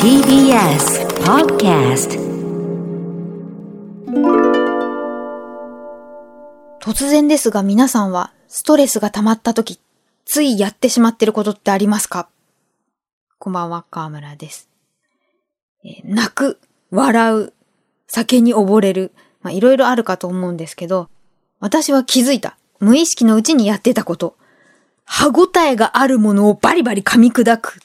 TBS Podcast 突然ですが皆さんはストレスが溜まった時、ついやってしまってることってありますか？こんばんは、河村です。えー泣く、笑う、酒に溺れる、まあいろいろあるかと思うんですけど、私は気づいた。無意識のうちにやってたこと。歯ごたえがあるものをバリバリ噛み砕く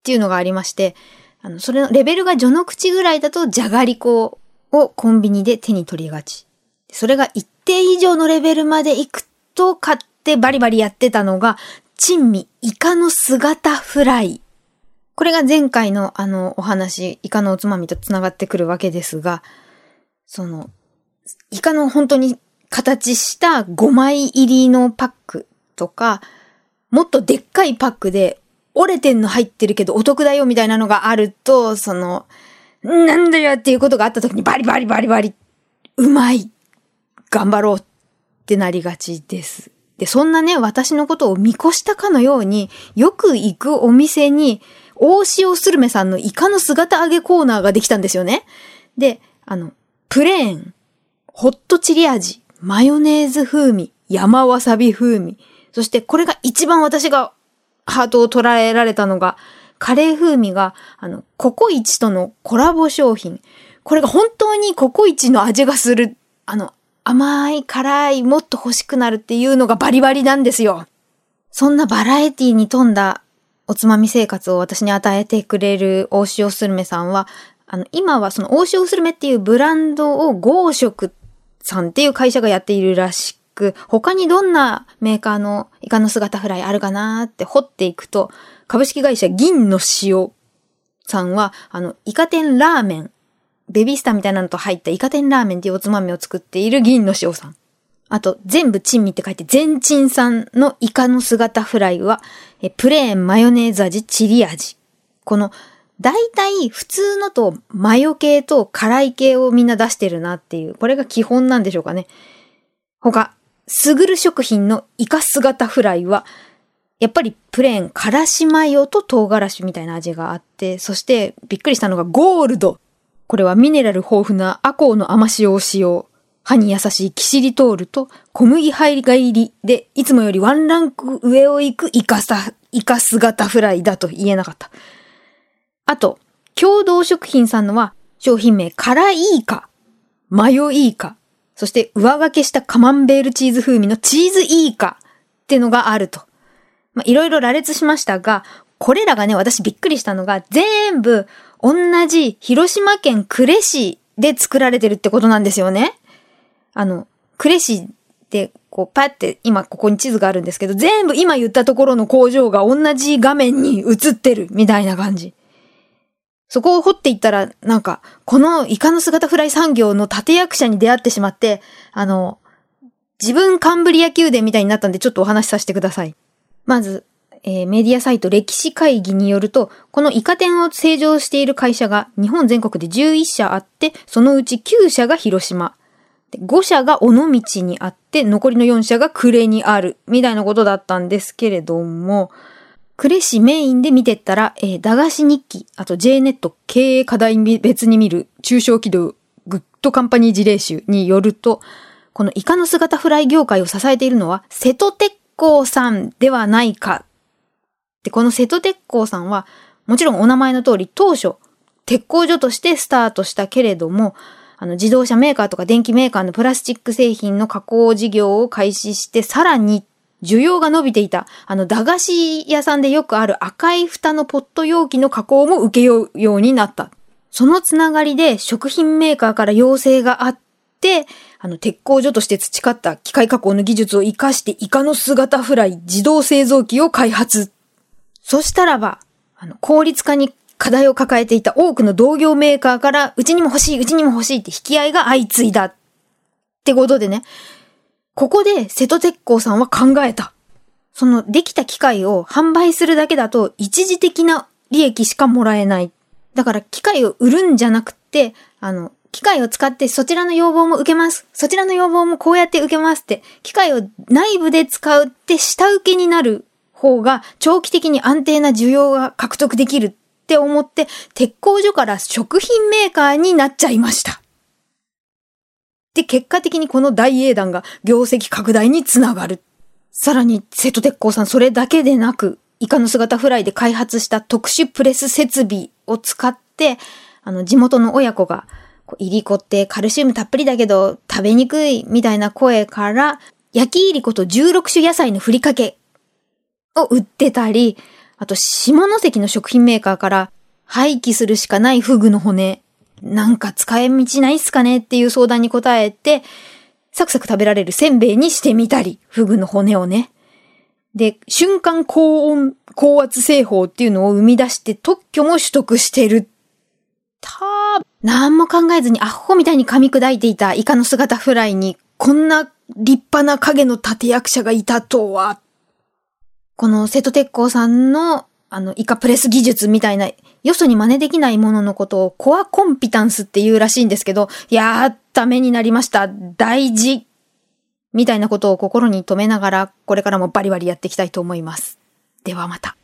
っていうのがありまして、あの、それのレベルが序の口ぐらいだと、じゃがりこをコンビニで手に取りがち。それが一定以上のレベルまで行くと買ってバリバリやってたのが、珍味イカの姿フライ。これが前回のあのお話、イカのおつまみと繋がってくるわけですが、その、イカの本当に形した5枚入りのパックとか、もっとでっかいパックで折れてんの入ってるけどお得だよみたいなのがあると、その、なんだよっていうことがあった時にバリバリバリバリ、うまい、頑張ろうってなりがちです。で、そんなね、私のことを見越したかのように、よく行くお店に、大塩スルメさんのイカの姿揚げコーナーができたんですよね。で、あの、プレーン、ホットチリ味、マヨネーズ風味、山わさび風味、そしてこれが一番私がハートを捉えられたのが、カレー風味が、あの、ココイチとのコラボ商品。これが本当にココイチの味がする、あの、甘い、辛い、もっと欲しくなるっていうのがバリバリなんですよ。そんなバラエティに富んだおつまみ生活を私に与えてくれる大塩スルメさんは、あの、今はその大塩スルメっていうブランドを豪食さんっていう会社がやっているらしく、他にどんなメーカーのイカの姿フライあるかなって掘っていくと、株式会社銀の塩さんは、あの、イカ天ラーメン、ベビースターみたいなのと入ったイカ天ラーメンっていうおつまみを作っている銀の塩さん。あと、全部珍味って書いて、全珍さんのイカの姿フライは、プレーンマヨネーズ味、チリ味。この、大体普通のとマヨ系と辛い系をみんな出してるなっていう、これが基本なんでしょうかね。他、すぐる食品のイカ姿フライは、やっぱりプレーン、からしマヨと唐辛子みたいな味があって、そしてびっくりしたのがゴールド。これはミネラル豊富なアコウの甘塩を使用。歯に優しいキシリトールと小麦入が入りで、いつもよりワンランク上を行くイカさ、イカ姿フライだと言えなかった。あと、共同食品さんのは商品名辛いイカ、マヨイカ、そして上掛けしたカマンベールチーズ風味のチーズイーカってのがあると。まあ、いろいろ羅列しましたが、これらがね、私びっくりしたのが、全部同じ広島県呉市で作られてるってことなんですよね。あの、呉市で、こう、パって、今ここに地図があるんですけど、全部今言ったところの工場が同じ画面に映ってるみたいな感じ。そこを掘っていったら、なんか、このイカの姿フライ産業の立役者に出会ってしまって、あの、自分カンブリア宮殿みたいになったんでちょっとお話しさせてください。まず、えーメディアサイト歴史会議によると、このイカ店を製造している会社が日本全国で11社あって、そのうち9社が広島。で5社が尾道にあって、残りの4社が呉にある、みたいなことだったんですけれども、呉市メインで見てったら、えー駄菓子日記、あと J ネット経営課題別に見る中小企業グッドカンパニー事例集によると、このイカの姿フライ業界を支えているのは、瀬戸鉄工さんではないか。で、この瀬戸鉄工さんは、もちろんお名前の通り、当初、鉄工所としてスタートしたけれども、あの、自動車メーカーとか電気メーカーのプラスチック製品の加工事業を開始して、さらに需要が伸びていた、あの、駄菓子屋さんでよくある赤い蓋のポット容器の加工も受けようようになった。そのつながりで食品メーカーから要請があって、あの、鉄工所として培った機械加工の技術を活かしてイカの姿フライ自動製造機を開発。そしたらば、あの、効率化に課題を抱えていた多くの同業メーカーから、うちにも欲しい、うちにも欲しいって引き合いが相次いだ。ってことでね、ここで瀬戸鉄工さんは考えた。そのできた機械を販売するだけだと一時的な利益しかもらえない。だから機械を売るんじゃなくて、あの、機械を使ってそちらの要望も受けます。そちらの要望もこうやって受けますって、機械を内部で使うって下請けになる方が長期的に安定な需要が獲得できるって思って、鉄工所から食品メーカーになっちゃいました。で、結果的にこの大英断が業績拡大につながる。さらに、瀬戸鉄工さんそれだけでなく、イカの姿フライで開発した特殊プレス設備を使って、あの、地元の親子が、いりこってカルシウムたっぷりだけど食べにくいみたいな声から、焼きいりこと16種野菜のふりかけを売ってたり、あと下関の食品メーカーから廃棄するしかないフグの骨、なんか使い道ないっすかねっていう相談に答えて、サクサク食べられるせんべいにしてみたり、フグの骨をね。で、瞬間高温、高圧製法っていうのを生み出して特許も取得してる。たー、なんも考えずにアホみたいに噛み砕いていたイカの姿フライに、こんな立派な影の立役者がいたとは。この瀬戸鉄工さんの、あの、イカプレス技術みたいな、よそに真似できないもののことをコアコンピタンスって言うらしいんですけど、やー、ためになりました。大事。みたいなことを心に留めながら、これからもバリバリやっていきたいと思います。ではまた。